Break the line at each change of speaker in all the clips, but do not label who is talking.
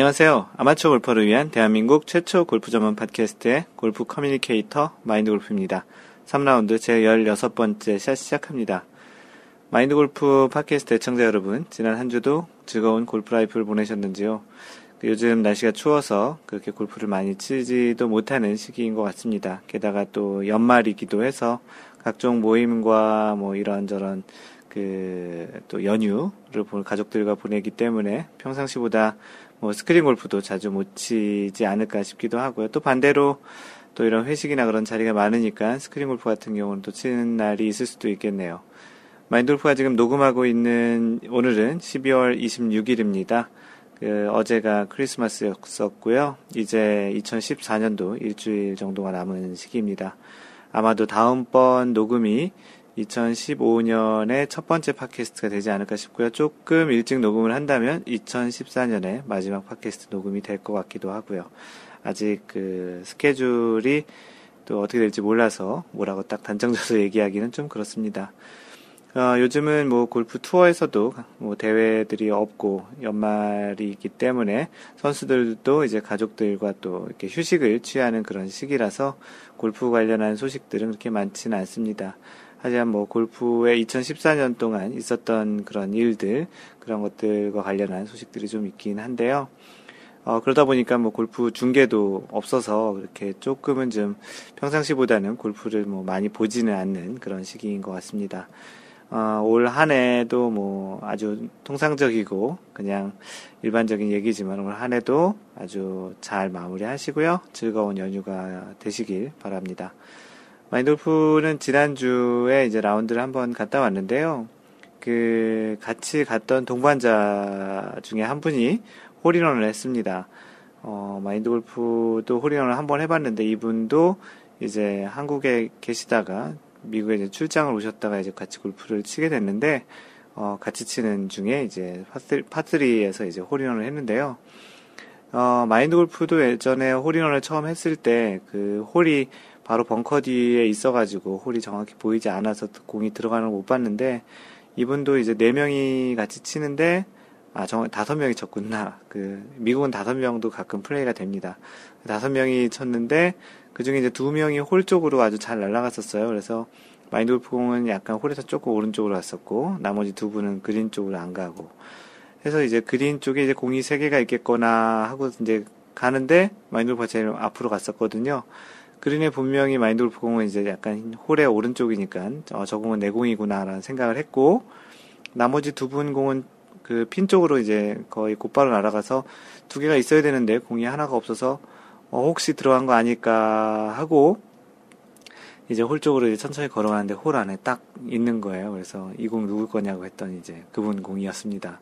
안녕하세요. 아마추어 골퍼를 위한 대한민국 최초 골프 전문 팟캐스트의 골프 커뮤니케이터 마인드 골프입니다. 3라운드 제 16번째 샷 시작합니다. 마인드 골프 팟캐스트 애청자 여러분, 지난 한 주도 즐거운 골프 라이프를 보내셨는지요? 그 요즘 날씨가 추워서 그렇게 골프를 많이 치지도 못하는 시기인 것 같습니다. 게다가 또 연말이기도 해서 각종 모임과 뭐 이런저런 그 또 연휴를 볼 가족들과 보내기 때문에 평상시보다 뭐 스크린 골프도 자주 못 치지 않을까 싶기도 하고요. 또 반대로 또 이런 회식이나 그런 자리가 많으니까 스크린 골프 같은 경우는 또 치는 날이 있을 수도 있겠네요. 마인드 골프가 지금 녹음하고 있는 오늘은 12월 26일입니다. 그 어제가 크리스마스였었고요. 이제 2014년도 일주일 정도가 남은 시기입니다. 아마도 다음번 녹음이 2015년의 첫 번째 팟캐스트가 되지 않을까 싶고요. 조금 일찍 녹음을 한다면 2014년에 마지막 팟캐스트 녹음이 될 것 같기도 하고요. 아직 그 스케줄이 또 어떻게 될지 몰라서 뭐라고 딱 단정져서 얘기하기는 좀 그렇습니다. 어, 요즘은 뭐 골프 투어에서도 뭐 대회들이 없고 연말이기 때문에 선수들도 이제 가족들과 또 이렇게 휴식을 취하는 그런 시기라서 골프 관련한 소식들은 그렇게 많지는 않습니다. 하지만 뭐 골프의 2014년 동안 있었던 그런 일들, 그런 것들과 관련한 소식들이 좀 있긴 한데요. 어, 그러다 보니까 뭐 골프 중계도 없어서 그렇게 조금은 좀 평상시보다는 골프를 뭐 많이 보지는 않는 그런 시기인 것 같습니다. 어, 올 한 해도 뭐 아주 통상적이고 그냥 일반적인 얘기지만 올 한 해도 아주 잘 마무리 하시고요. 즐거운 연휴가 되시길 바랍니다. 마인드 골프는 지난주에 이제 라운드를 한번 갔다 왔는데요. 그 같이 갔던 동반자 중에 한 분이 홀인원을 했습니다. 어, 마인드 골프도 홀인원을 한번 해봤는데 이분도 이제 한국에 계시다가 미국에 이제 출장을 오셨다가 이제 같이 골프를 치게 됐는데 어, 같이 치는 중에 이제 파 three에서 이제 홀인원을 했는데요. 어, 마인드 골프도 예전에 홀인원을 처음 했을 때 그 홀이 바로 벙커 뒤에 있어가지고 홀이 정확히 보이지 않아서 공이 들어가는 걸 못 봤는데 이분도 이제 네 명이 같이 치는데 아, 정 다섯 명이 쳤구나. 그 미국은 다섯 명도 가끔 플레이가 됩니다. 다섯 명이 쳤는데 그 중에 이제 두 명이 홀 쪽으로 아주 잘 날아갔었어요. 그래서 마인드 골프 공은 약간 홀에서 조금 오른쪽으로 갔었고 나머지 두 분은 그린 쪽으로 안 가고 해서 이제 그린 쪽에 이제 공이 세 개가 있겠거니 하고 이제 가는데 마인드 골프가 제일 앞으로 갔었거든요. 그린에 분명히 마인드 골프 공은 이제 약간 홀의 오른쪽이니까 어, 저 공은 내 공이구나라는 생각을 했고 나머지 두 분 공은 그 핀 쪽으로 이제 거의 곧바로 날아가서 두 개가 있어야 되는데 공이 하나가 없어서 어, 혹시 들어간 거 아닐까 하고 이제 홀 쪽으로 이제 천천히 걸어가는데 홀 안에 딱 있는 거예요. 그래서 이 공 누굴 거냐고 했더니 이제 그분 공이었습니다.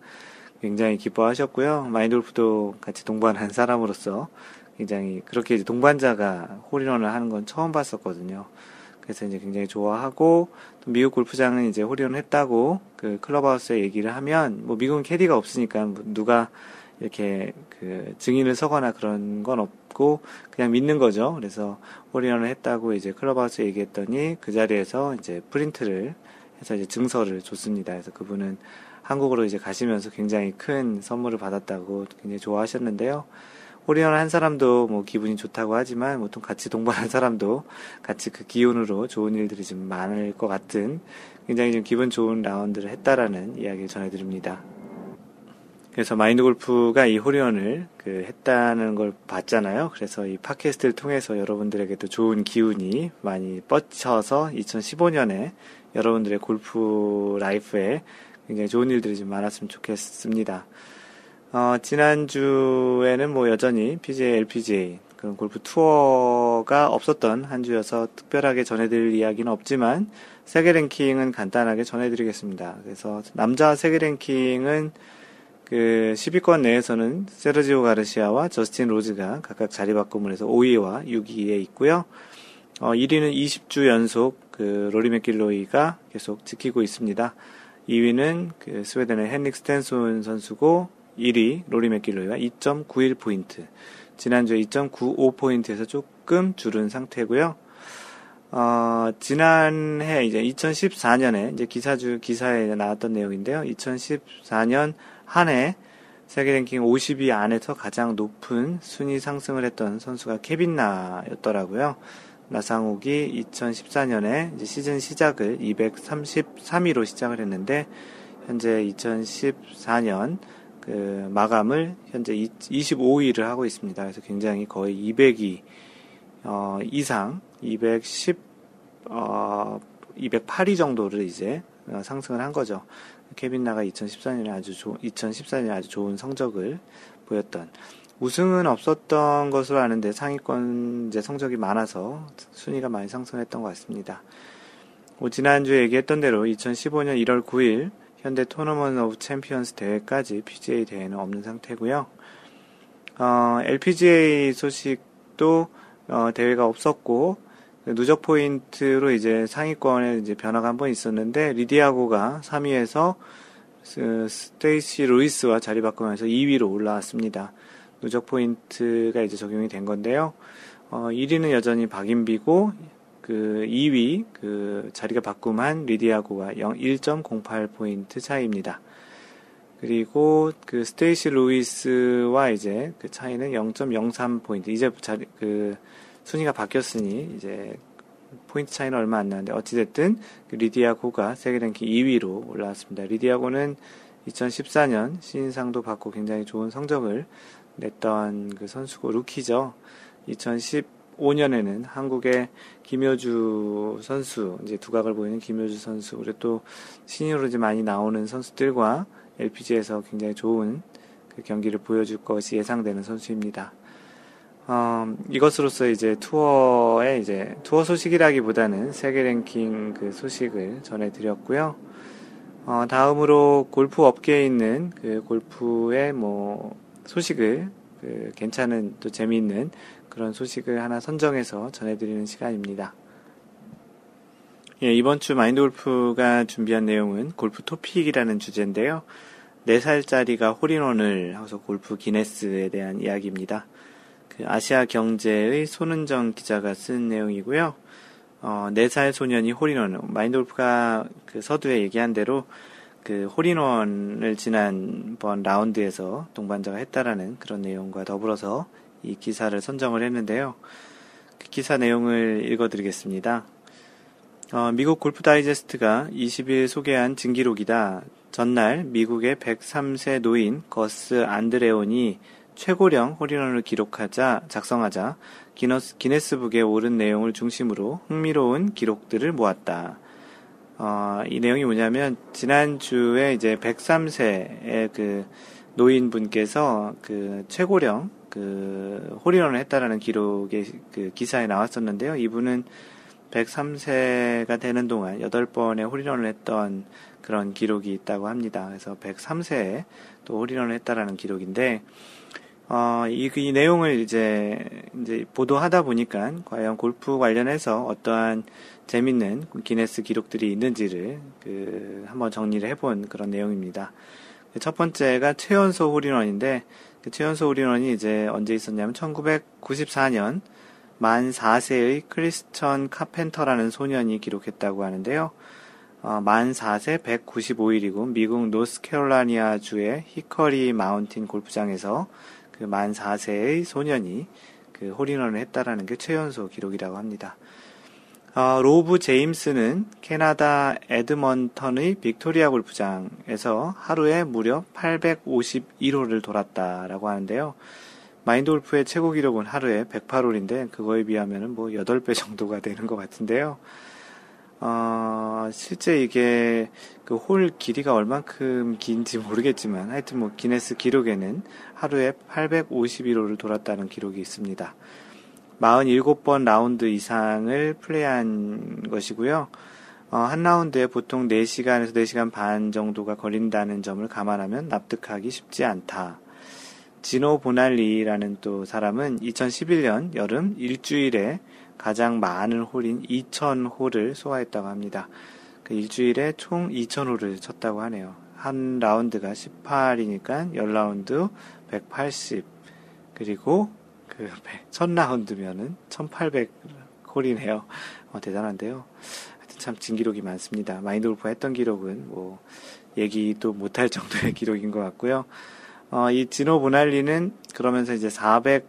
굉장히 기뻐하셨고요. 마인드 골프도 같이 동반한 사람으로서 굉장히 그렇게 이제 동반자가 홀인원을 하는 건 처음 봤었거든요. 그래서 이제 굉장히 좋아하고 또 미국 골프장은 이제 홀인원 했다고 그 클럽하우스에 얘기를 하면 뭐 미국은 캐디가 없으니까 뭐 누가 이렇게 그 증인을 서거나 그런 건 없고 그냥 믿는 거죠. 그래서 홀인원을 했다고 이제 클럽하우스에 얘기했더니 그 자리에서 이제 프린트를 해서 이제 증서를 줬습니다. 그래서 그분은 한국으로 이제 가시면서 굉장히 큰 선물을 받았다고 굉장히 좋아하셨는데요. 홀인원 한 사람도 뭐 기분이 좋다고 하지만 보통 같이 동반한 사람도 같이 그 기운으로 좋은 일들이 좀 많을 것 같은 굉장히 좀 기분 좋은 라운드를 했다라는 이야기를 전해드립니다. 그래서 마인드 골프가 이 홀인원을 그 했다는 걸 봤잖아요. 그래서 이 팟캐스트를 통해서 여러분들에게도 좋은 기운이 많이 뻗쳐서 2015년에 여러분들의 골프 라이프에 굉장히 좋은 일들이 좀 많았으면 좋겠습니다. 어, 지난주에는 뭐 여전히 PGA, LPGA, 그런 골프 투어가 없었던 한 주여서 특별하게 전해드릴 이야기는 없지만 세계 랭킹은 간단하게 전해드리겠습니다. 그래서 남자 세계 랭킹은 그 10위권 내에서는 세르지오 가르시아와 저스틴 로즈가 각각 자리 바꿈을 해서 5위와 6위에 있고요. 어, 1위는 20주 연속 그 로리 맥길로이가 계속 지키고 있습니다. 2위는 그 스웨덴의 헨릭 스탠손 선수고 1위 로리 맥길로이가 2.91포인트. 지난주에 2.95포인트에서 조금 줄은 상태고요. 어, 지난해 이제 2014년에 이제 기사주 기사에 나왔던 내용인데요. 2014년 한 해 세계 랭킹 50위 안에서 가장 높은 순위 상승을 했던 선수가 케빈 나였더라고요. 나상욱이 2014년에 시즌 시작을 233위로 시작을 했는데 현재 2014년 그 마감을 현재 25위를 하고 있습니다. 그래서 굉장히 거의 200위 어, 이상 210 어, 208위 정도를 이제 어, 상승을 한 거죠. 케빈 나가 2014년에 아주 조, 2014년에 아주 좋은 성적을 보였던 우승은 없었던 것으로 아는데 상위권 이제 성적이 많아서 순위가 많이 상승했던 것 같습니다. 뭐 지난주에 얘기했던 대로 2015년 1월 9일 현대 토너먼트 오브 챔피언스 대회까지 PGA 대회는 없는 상태고요. 어, LPGA 소식도 어, 대회가 없었고 누적 포인트로 이제 상위권에 이제 변화가 한 번 있었는데 리디아고가 3위에서 스테이시 루이스와 자리 바꾸면서 2위로 올라왔습니다. 누적 포인트가 이제 적용이 된 건데요. 어, 1위는 여전히 박인비고 그 2위 그 자리가 바꿈한 리디아고가 1.08 포인트 차이입니다. 그리고 그 스테이시 루이스와 이제 그 차이는 0.03 포인트. 이제 자리 그 순위가 바뀌었으니 이제 포인트 차이는 얼마 안 나는데 어찌됐든 그 리디아고가 세계 랭킹 2위로 올라왔습니다. 리디아고는 2014년 신인상도 받고 굉장히 좋은 성적을 냈던 그 선수고 루키죠. 2015년에는 한국의 김효주 선수, 이제 두각을 보이는 김효주 선수, 그리고 또 신인으로 이제 많이 나오는 선수들과 LPG에서 굉장히 좋은 그 경기를 보여줄 것이 예상되는 선수입니다. 어, 이것으로서 이제 투어의 이제 투어 소식이라기보다는 세계 랭킹 그 소식을 전해드렸고요. 어, 다음으로 골프 업계에 있는 그 골프의 뭐 소식을 그 괜찮은 또 재미있는 그런 소식을 하나 선정해서 전해드리는 시간입니다. 예, 이번 주 마인드 골프가 준비한 내용은 골프 토픽이라는 주제인데요. 4살짜리가 홀인원을 하서 골프 기네스에 대한 이야기입니다. 그 아시아 경제의 손은정 기자가 쓴 내용이고요. 어, 4살 소년이 홀인원, 마인드 골프가 그 서두에 얘기한 대로 그 홀인원을 지난번 라운드에서 동반자가 했다라는 그런 내용과 더불어서 이 기사를 선정을 했는데요. 그 기사 내용을 읽어드리겠습니다. 어, 미국 골프 다이제스트가 20일 소개한 진기록이다. 전날 미국의 103세 노인 거스 안드레온이 최고령 홀인원을 기록하자 작성하자 기너스, 기네스북에 오른 내용을 중심으로 흥미로운 기록들을 모았다. 어, 이 내용이 뭐냐면 지난주에 이제 103세의 그 노인분께서 그 최고령 그 홀인원을 했다라는 기록의 그 기사에 나왔었는데요. 이분은 103세가 되는 동안 8번의 홀인원을 했던 그런 기록이 있다고 합니다. 그래서 103세에 또 홀인원을 했다라는 기록인데 어, 이, 이 내용을 이제, 이제 보도하다 보니까 과연 골프 관련해서 어떠한 재밌는 기네스 기록들이 있는지를 그 한번 정리를 해본 그런 내용입니다. 첫 번째가 최연소 홀인원인데 그 최연소 홀인원이 이제 언제 있었냐면 1994년 만 4세의 크리스천 카펜터라는 소년이 기록했다고 하는데요. 어, 만 4세 195일이고 미국 노스캐롤라니아 주의 히커리 마운틴 골프장에서 그 만 4세의 소년이 그 홀인원을 했다라는 게 최연소 기록이라고 합니다. 어, 로브 제임스는 캐나다 에드먼턴의 빅토리아 골프장에서 하루에 무려 851홀을 돌았다라고 하는데요. 마인드 골프의 최고 기록은 하루에 108홀인데 그거에 비하면 뭐 8배 정도가 되는 것 같은데요. 어, 실제 이게 그 홀 길이가 얼만큼 긴지 모르겠지만 하여튼 뭐 기네스 기록에는 하루에 851호를 돌았다는 기록이 있습니다. 47번 라운드 이상을 플레이한 것이고요. 어, 한 라운드에 보통 4시간에서 4시간 반 정도가 걸린다는 점을 감안하면 납득하기 쉽지 않다. 지노 보날리라는 또 사람은 2011년 여름 일주일에 가장 많은 홀인 2,000홀을 소화했다고 합니다. 그 일주일에 총 2,000홀을 쳤다고 하네요. 한 라운드가 18이니까 10라운드 180 그리고 그 1000라운드면은 1800 홀이네요. 어, 대단한데요. 하여튼 참 진기록이 많습니다. 마인드 골프 했던 기록은 뭐 얘기도 못할 정도의 기록인 것 같고요. 어, 이 지노 보날리는 그러면서 이제 400,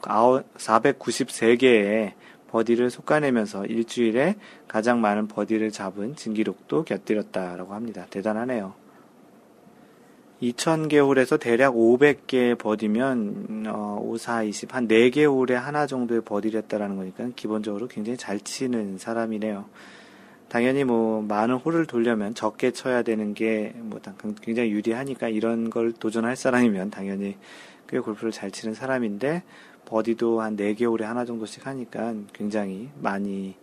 493개의 버디를 솎아내면서 일주일에 가장 많은 버디를 잡은 진기록도 곁들였다라고 합니다. 대단하네요. 2000개 홀에서 대략 500개 버디면 어, 5, 4, 20, 한 4개 홀에 하나 정도의 버디를 했다라는 거니까 기본적으로 굉장히 잘 치는 사람이네요. 당연히 뭐 많은 홀을 돌려면 적게 쳐야 되는 게 뭐 굉장히 유리하니까 이런 걸 도전할 사람이면 당연히 꽤 골프를 잘 치는 사람인데 버디도 한 4개 홀에 하나 정도씩 하니까 굉장히 많이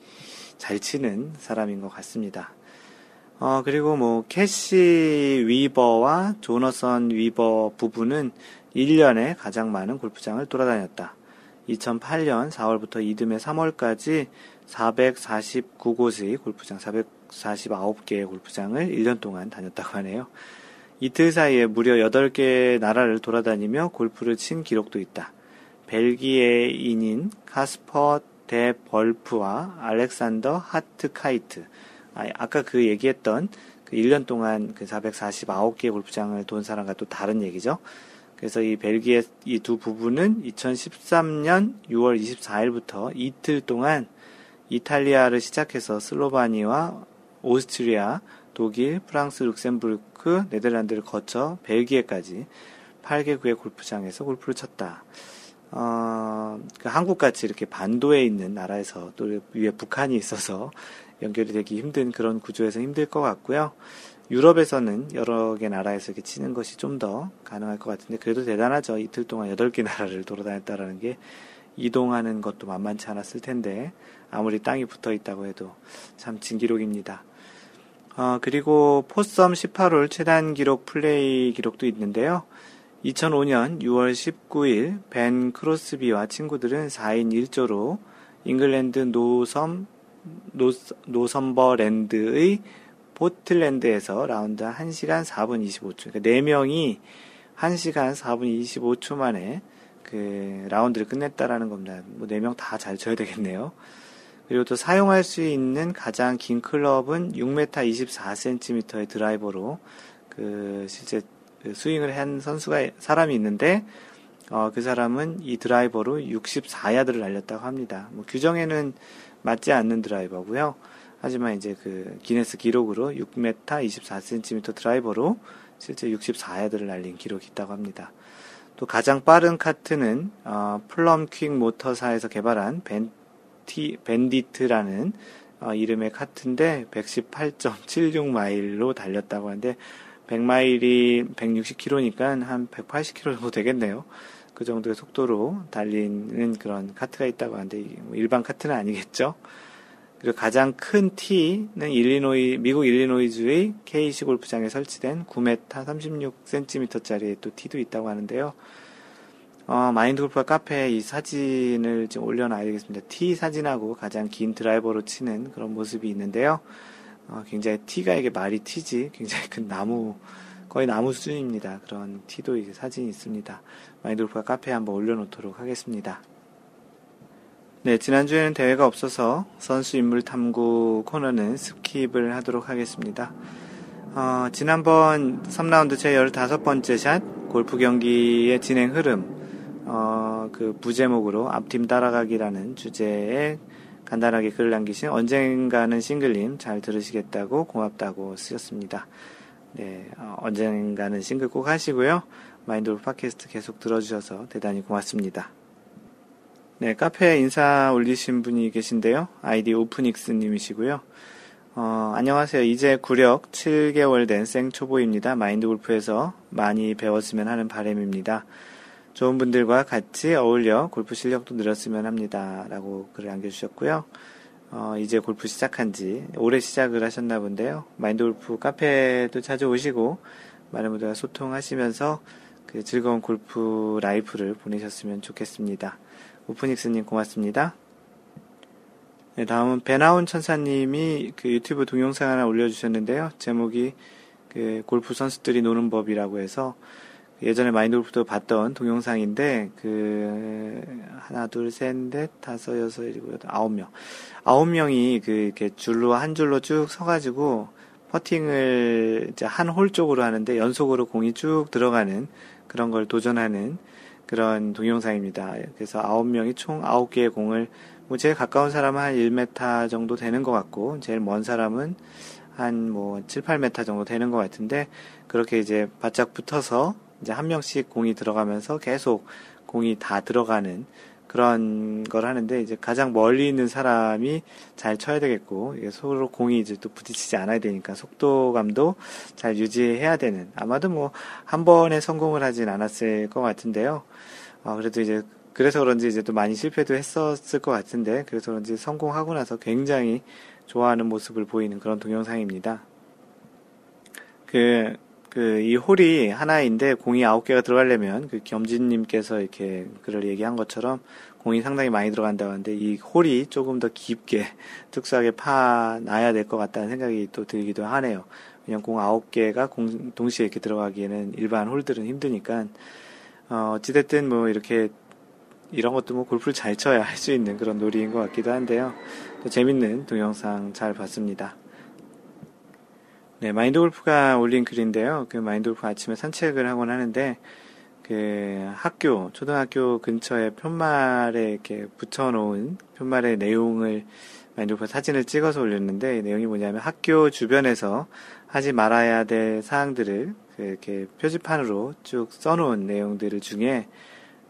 잘 치는 사람인 것 같습니다. 어, 그리고 뭐, 캐시 위버와 조너선 위버 부부는 1년에 가장 많은 골프장을 돌아다녔다. 2008년 4월부터 이듬해 3월까지 449곳의 골프장, 449개의 골프장을 1년 동안 다녔다고 하네요. 이틀 사이에 무려 8개 나라를 돌아다니며 골프를 친 기록도 있다. 벨기에인인 카스퍼 데 벌프와 알렉산더 하트카이트, 아, 까그 얘기했던 그 1년 동안 그 449개 골프장을 돈 사람과 또 다른 얘기죠. 그래서 이 벨기에 이 두 부부는 2013년 6월 24일부터 이틀 동안 이탈리아를 시작해서 슬로바니아, 오스트리아, 독일, 프랑스, 룩셈부르크, 네덜란드를 거쳐 벨기에까지 8개국의 골프장에서 골프를 쳤다. 어, 그 한국같이 이렇게 반도에 있는 나라에서 또 위에 북한이 있어서 연결이 되기 힘든 그런 구조에서 힘들 것 같고요. 유럽에서는 여러 개 나라에서 이렇게 치는 것이 좀 더 가능할 것 같은데 그래도 대단하죠. 이틀 동안 여덟 개 나라를 돌아다녔다라는 게 이동하는 것도 만만치 않았을 텐데 아무리 땅이 붙어 있다고 해도 참 진기록입니다. 어, 그리고 포썸 18홀 최단 기록 플레이 기록도 있는데요. 2005년 6월 19일 벤 크로스비와 친구들은 4인 1조로 잉글랜드 노섬 노, 섬버랜드의 포틀랜드에서 라운드 1시간 4분 25초. 그러니까 4명이 1시간 4분 25초 만에 그 라운드를 끝냈다라는 겁니다. 뭐 4명 다 잘 쳐야 되겠네요. 그리고 또 사용할 수 있는 가장 긴 클럽은 6m 24cm의 드라이버로 그 실제 그 스윙을 한 선수가 사람이 있는데 어, 그 사람은 이 드라이버로 64야드를 날렸다고 합니다. 뭐 규정에는 맞지 않는 드라이버고요. 하지만 이제 그 기네스 기록으로 6m 24cm 드라이버로 실제 64야드를 날린 기록이 있다고 합니다. 또 가장 빠른 카트는 어, 플럼 퀵 모터사에서 개발한 벤티, 밴디트라는 어, 이름의 카트인데 118.76마일로 달렸다고 하는데 100마일이 160km니까 한 180km 정도 되겠네요. 그 정도의 속도로 달리는 그런 카트가 있다고 하는데 뭐 일반 카트는 아니겠죠. 그리고 가장 큰 티는 일리노이 미국 일리노이주의 KC 골프장에 설치된 9m 36cm짜리 또 티도 있다고 하는데요. 어, 마인드 골프가 카페에 이 사진을 좀 올려놔야겠습니다. 티 사진하고 가장 긴 드라이버로 치는 그런 모습이 있는데요. 어, 굉장히 티가 이게 말이 티지 굉장히 큰 나무 거의 나무 수준입니다. 그런 티도 이제 사진이 있습니다. 마인드골프가 카페에 한번 올려놓도록 하겠습니다. 네, 지난주에는 대회가 없어서 선수 인물 탐구 코너는 skip을 하도록 하겠습니다. 어, 지난번 3라운드 제 15번째 샷, 골프 경기의 진행 흐름, 어, 그 부제목으로 앞팀 따라가기라는 주제에 간단하게 글을 남기신 언젠가는 싱글님 잘 들으시겠다고 고맙다고 쓰셨습니다. 네, 어, 언젠가는 싱글 꼭 하시고요. 마인드골 팟캐스트 계속 들어주셔서 대단히 고맙습니다. 네, 카페에 인사 올리신 분이 계신데요. 아이디 오프닉스 님이시고요. 어, 안녕하세요. 이제 구력 7개월 된 생초보입니다. 마인드 골프에서 많이 배웠으면 하는 바람입니다. 좋은 분들과 같이 어울려 골프 실력도 늘었으면 합니다. 라고 글을 남겨주셨고요. 어, 이제 골프 시작한 지 올해 시작을 하셨나 본데요. 마인드 골프 카페도 자주 오시고 많은 분들과 소통하시면서 그 즐거운 골프 life를 보내셨으면 좋겠습니다. 오프닉스님 고맙습니다. 네, 다음은 배나온 천사님이 그 유튜브 동영상 하나 올려주셨는데요. 제목이 그 골프 선수들이 노는 법이라고 해서 예전에 마인드골프도 봤던 동영상인데 그 하나 둘 셋 넷 다섯 여섯 일곱 여덟 아홉 명 아홉 명이 그 이렇게 줄로 한 줄로 쭉 서가지고 퍼팅을 이제 한 홀 쪽으로 하는데 연속으로 공이 쭉 들어가는 그런 걸 도전하는 그런 동영상입니다. 그래서 아홉 명이 총 아홉 개의 공을 뭐 제일 가까운 사람은 한 1m 정도 되는 것 같고 제일 먼 사람은 한 뭐 7, 8m 정도 되는 것 같은데 그렇게 이제 바짝 붙어서 이제 한 명씩 공이 들어가면서 계속 공이 다 들어가는 그런 걸 하는데 이제 가장 멀리 있는 사람이 잘 쳐야 되겠고 이게 서로 공이 이제 또 부딪히지 않아야 되니까 속도감도 잘 유지해야 되는 아마도 뭐 한 번에 성공을 하진 않았을 것 같은데요. 어, 그래도 이제 그래서 그런지 이제 또 많이 실패도 했었을 것 같은데 그래서 그런지 성공하고 나서 굉장히 좋아하는 모습을 보이는 그런 동영상입니다. 그, 그, 이 홀이 하나인데 공이 아홉 개가 들어가려면 그 겸진님께서 이렇게 글을 얘기한 것처럼 공이 상당히 많이 들어간다고 하는데 이 홀이 조금 더 깊게 특수하게 파놔야 될 것 같다는 생각이 또 들기도 하네요. 그냥 공 아홉 개가 공, 동시에 이렇게 들어가기에는 일반 홀들은 힘드니까, 어, 어찌됐든 뭐 이렇게 이런 것도 뭐 골프를 잘 쳐야 할 수 있는 그런 놀이인 것 같기도 한데요. 또 재밌는 동영상 잘 봤습니다. 네, 마인드 골프가 올린 글인데요. 그 마인드 골프 아침에 산책을 하곤 하는데, 그 학교, 초등학교 근처에 편말에 이렇게 붙여놓은 편말의 내용을 마인드 골프 사진을 찍어서 올렸는데, 내용이 뭐냐면 학교 주변에서 하지 말아야 될 사항들을 그 이렇게 표지판으로 쭉 써놓은 내용들 중에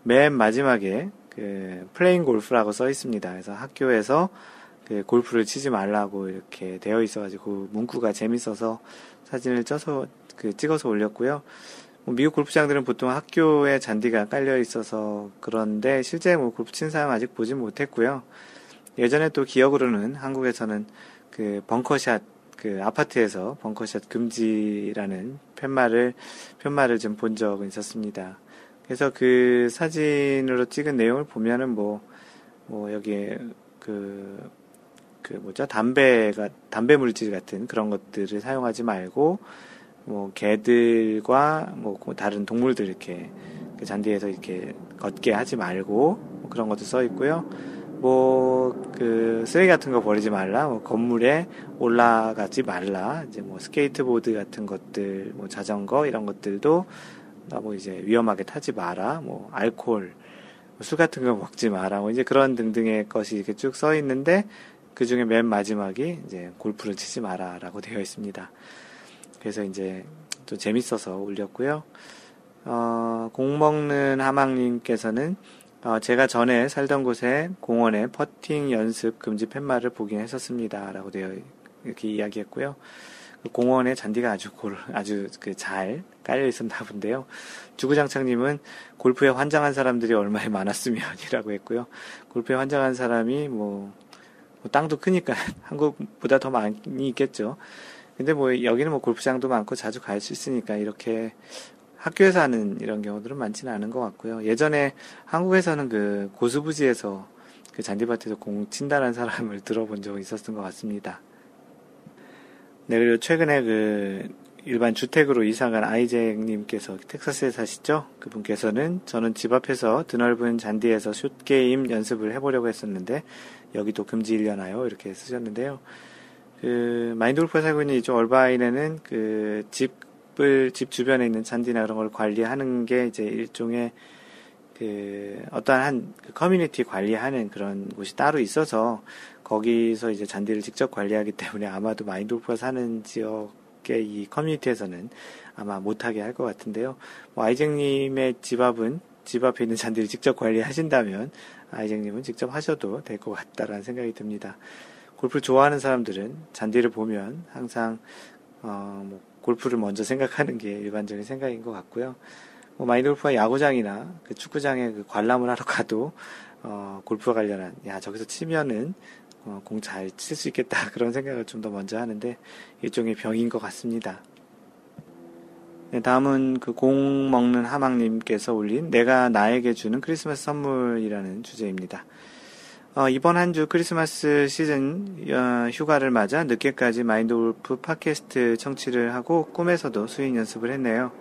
맨 마지막에 그 playing golf라고 써 있습니다. 그래서 학교에서 그 골프를 치지 말라고 이렇게 되어 있어가지고 문구가 재밌어서 사진을 쪄서 그 찍어서 올렸고요. 뭐 미국 골프장들은 보통 학교에 잔디가 깔려 있어서 그런데 실제 뭐 골프 친 사람 아직 보진 못했고요. 예전에 또 기억으로는 한국에서는 그 벙커샷 그 아파트에서 벙커샷 금지라는 팻말을 편말을 좀 본 적은 있었습니다. 그래서 그 사진으로 찍은 내용을 보면은 뭐, 뭐, 여기에 그, 그 뭐죠? 담배가, 담배 물질 같은 그런 것들을 사용하지 말고, 뭐, 개들과 뭐, 다른 동물들 이렇게 그 잔디에서 이렇게 걷게 하지 말고, 뭐 그런 것도 써 있고요. 뭐, 그, 쓰레기 같은 거 버리지 말라, 뭐, 건물에 올라가지 말라, 이제 뭐, 스케이트보드 같은 것들, 뭐, 자전거, 이런 것들도 뭐 이제 위험하게 타지 마라, 뭐 알코올, 뭐술 같은 거 먹지 마라, 뭐 이제 그런 등등의 것이 이렇게 쭉 써 있는데 그 중에 맨 마지막이 이제 골프를 치지 마라라고 되어 있습니다. 그래서 이제 또 재밌어서 올렸고요. 어, 공 먹는 하마님께서는 어, 제가 전에 살던 곳에 공원에 퍼팅 연습 금지 팻말을 보긴 했었습니다. 라고 되어 이렇게 이야기했고요. 그 공원에 잔디가 아주 골, 아주 그 잘 깔려 있었나 본데요. 주구장창님은 골프에 환장한 사람들이 얼마나 많았으면이라고 했고요. 골프에 환장한 사람이 뭐, 뭐 땅도 크니까 한국보다 더 많이 있겠죠. 근데 뭐 여기는 뭐 골프장도 많고 자주 갈 수 있으니까 이렇게 학교에서 하는 이런 경우들은 많지는 않은 것 같고요. 예전에 한국에서는 그 고수부지에서 그 잔디밭에서 공 친다는 사람을 들어본 적이 있었던 것 같습니다. 네, 그리고 최근에 그 일반 주택으로 이사간 아이잭님께서 텍사스에 사시죠? 그분께서는 저는 집 앞에서 드넓은 잔디에서 슛게임 연습을 해보려고 했었는데 여기도 금지일려나요? 이렇게 쓰셨는데요. 그 마인드 골프에 살고 있는 이쪽 얼바인에는 그 집을 집 주변에 있는 잔디나 그런 걸 관리하는 게 이제 일종의 그 어떠한 한그 커뮤니티 관리하는 그런 곳이 따로 있어서 거기서 이제 잔디를 직접 관리하기 때문에 아마도 마인돌프가 사는 지역의 이 커뮤니티에서는 아마 못하게 할 것 같은데요. 뭐 아이쟁님의 집 앞은 집 앞에 있는 잔디를 직접 관리하신다면 아이쟁님은 직접 하셔도 될 것 같다라는 생각이 듭니다. 골프를 좋아하는 사람들은 잔디를 보면 항상 어, 뭐 골프를 먼저 생각하는 게 일반적인 생각인 것 같고요. 뭐 마인돌프가 야구장이나 그 축구장에 그 관람을 하러 가도 어, 골프와 관련한 야 저기서 치면은 어, 공 잘 칠 수 있겠다 그런 생각을 좀 더 먼저 하는데 일종의 병인 것 같습니다. 네, 다음은 그 공 먹는 하망님께서 올린 내가 나에게 주는 크리스마스 선물이라는 주제입니다. 어, 이번 한 주 크리스마스 시즌 어, 휴가를 맞아 늦게까지 마인드 골프 팟캐스트 청취를 하고 꿈에서도 수인 연습을 했네요.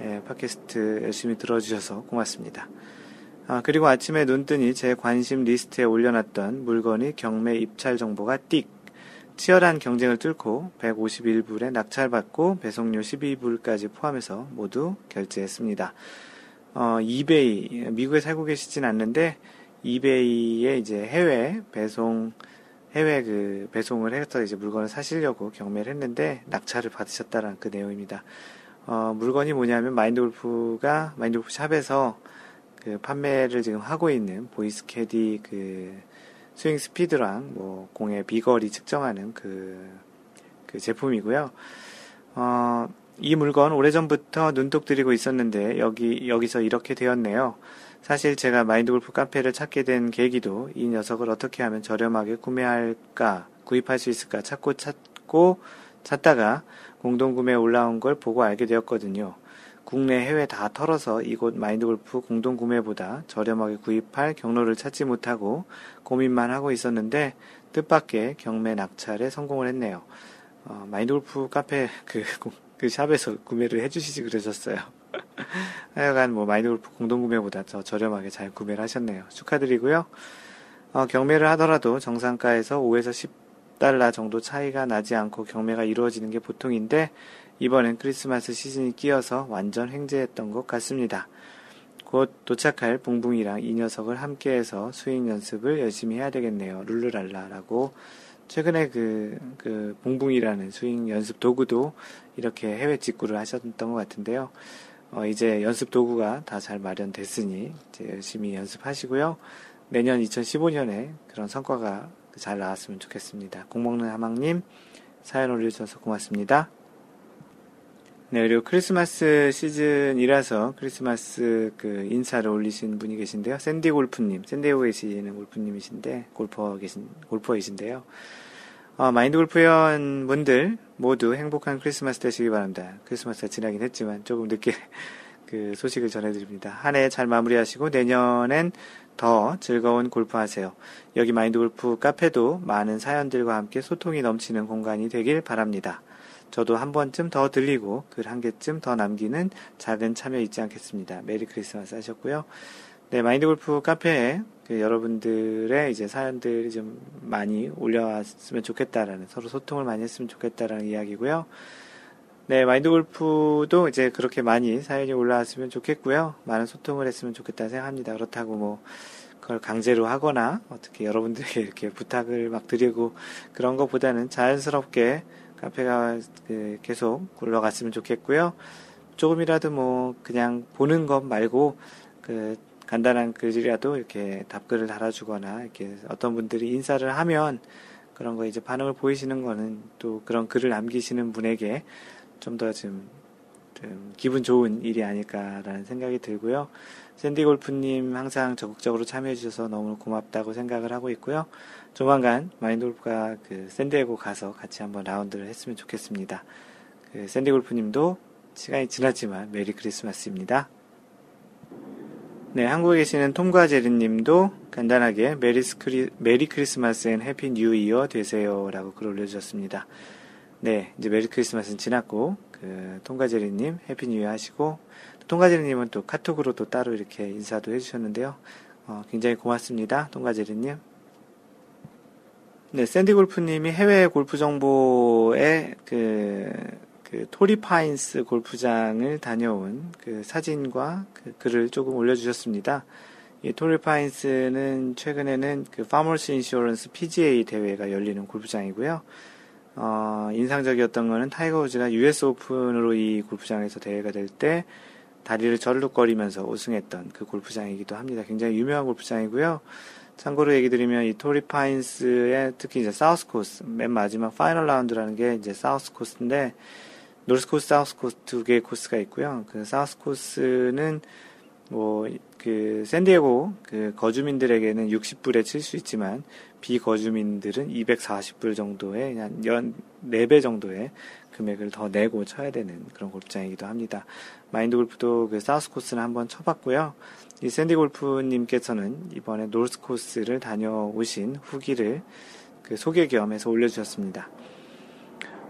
예, 팟캐스트 열심히 들어주셔서 고맙습니다. 아, 그리고 아침에 눈 뜨니 제 관심 리스트에 올려놨던 물건이 경매 입찰 정보가 띡 치열한 경쟁을 뚫고 151불에 낙찰받고 배송료 12불까지 포함해서 모두 결제했습니다. 어, 이베이, 미국에 살고 계시진 않는데, 이베이에 이제 해외 배송, 해외 그 배송을 해서 이제 물건을 사시려고 경매를 했는데, 낙찰을 받으셨다는 그 내용입니다. 어, 물건이 뭐냐면, 마인드골프가, 마인드골프 샵에서 그 판매를 지금 하고 있는 보이스 캐디 그 스윙 스피드랑 뭐 공의 비거리 측정하는 그, 그 제품이고요. 어, 이 물건 오래전부터 눈독 들이고 있었는데 여기 여기서 이렇게 되었네요. 사실 제가 마인드 골프 카페를 찾게 된 계기도 이 녀석을 어떻게 하면 저렴하게 구매할까, 구입할 수 있을까 찾고 찾고 찾다가 공동 구매에 올라온 걸 보고 알게 되었거든요. 국내 해외 다 털어서 이곳 마인드골프 공동 구매보다 저렴하게 구입할 경로를 찾지 못하고 고민만 하고 있었는데 뜻밖의 경매 낙찰에 성공을 했네요. 어, 마인드골프 카페 그, 그 샵에서 구매를 해주시지 그러셨어요. 하여간 뭐 마인드골프 공동 구매보다 더 저렴하게 잘 구매를 하셨네요. 축하드리고요. 어, 경매를 하더라도 정상가에서 5에서 10달러 정도 차이가 나지 않고 경매가 이루어지는 게 보통인데 이번엔 크리스마스 시즌이 끼어서 완전 횡재했던 것 같습니다. 곧 도착할 붕붕이랑 이 녀석을 함께해서 스윙 연습을 열심히 해야 되겠네요. 룰루랄라라고 최근에 그, 그, 붕붕이라는 스윙 연습 도구도 이렇게 해외 직구를 하셨던 것 같은데요. 어, 이제 연습 도구가 다 잘 마련됐으니 이제 열심히 연습하시고요. 내년 2015년에 그런 성과가 잘 나왔으면 좋겠습니다. 공먹는 하망님 사연 올려주셔서 고맙습니다. 네, 그리고 크리스마스 시즌이라서 크리스마스 그 인사를 올리신 분이 계신데요. 샌디 골프님, 샌디에고에 계시는 골프님이신데, 골퍼 계신, 골퍼이신데요. 어, 마인드 골프연 분들 모두 행복한 크리스마스 되시기 바랍니다. 크리스마스가 지나긴 했지만 조금 늦게 그 소식을 전해드립니다. 한 해 잘 마무리하시고 내년엔 더 즐거운 골프 하세요. 여기 마인드 골프 카페도 많은 사연들과 함께 소통이 넘치는 공간이 되길 바랍니다. 저도 한 번쯤 더 들리고 글 한 개쯤 더 남기는 작은 참여 잊지 않겠습니다. Merry Christmas 하셨고요. 네, 마인드 골프 카페에 그 여러분들의 이제 사연들이 좀 많이 올라왔으면 좋겠다라는 서로 소통을 많이 했으면 좋겠다라는 이야기고요. 네, 마인드 골프도 이제 그렇게 많이 사연이 올라왔으면 좋겠고요. 많은 소통을 했으면 좋겠다 생각합니다. 그렇다고 뭐 그걸 강제로 하거나 어떻게 여러분들에게 이렇게 부탁을 막 드리고 그런 것보다는 자연스럽게 카페가 그 계속 굴러갔으면 좋겠고요. 조금이라도 뭐 그냥 보는 것 말고 그 간단한 글이라도 이렇게 답글을 달아주거나 이렇게 어떤 분들이 인사를 하면 그런 거 이제 반응을 보이시는 거는 또 그런 글을 남기시는 분에게 좀 더좀 좀 기분 좋은 일이 아닐까라는 생각이 들고요. 샌디 골프님 항상 적극적으로 참여해주셔서 너무 고맙다고 생각을 하고 있고요. 조만간 마인드 골프가 그 샌디에고 가서 같이 한번 라운드를 했으면 좋겠습니다. 그 샌디 골프님도 시간이 지났지만 Merry Christmas입니다. 네, 한국에 계시는 톰과 제리님도 간단하게 Merry, 스 크리, Merry Christmas and Happy New Year 되세요라고 글 올려주셨습니다. 네, 이제 Merry Christmas는 지났고 그 톰과 제리님 Happy New 하시고 톰과 제리님은 또 카톡으로 도 따로 이렇게 인사도 해주셨는데요. 어, 굉장히 고맙습니다, 톰과 제리님. 네, 샌디 골프님이 해외 골프 정보에 그, 그 토리파인스 골프장을 다녀온 그 사진과 그 글을 조금 올려주셨습니다. 이 토리파인스는 최근에는 그 Farmers Insurance PGA 대회가 열리는 골프장이고요. 어, 인상적이었던 거는 타이거 우즈가 US 오픈으로 이 골프장에서 대회가 될 때 다리를 절룩거리면서 우승했던 그 골프장이기도 합니다. 굉장히 유명한 골프장이고요. 참고로 얘기 드리면 이 토리 파인스의 특히 이제 South 코스 맨 마지막 final 라운드라는 게 이제 South 코스인데 North 코스, South 코스 두 개의 코스가 있고요. 그 South 코스는 뭐 그 샌디에고 그 거주민들에게는 60불에 칠 수 있지만 비거주민들은 240불 정도의 연 4배 정도의 금액을 더 내고 쳐야 되는 그런 골프장이기도 합니다. 마인드 골프도 그 South 코스를 한번 쳐봤고요. 이 샌디 골프님께서는 이번에 노스 코스를 다녀오신 후기를 그 소개 겸 해서 올려주셨습니다.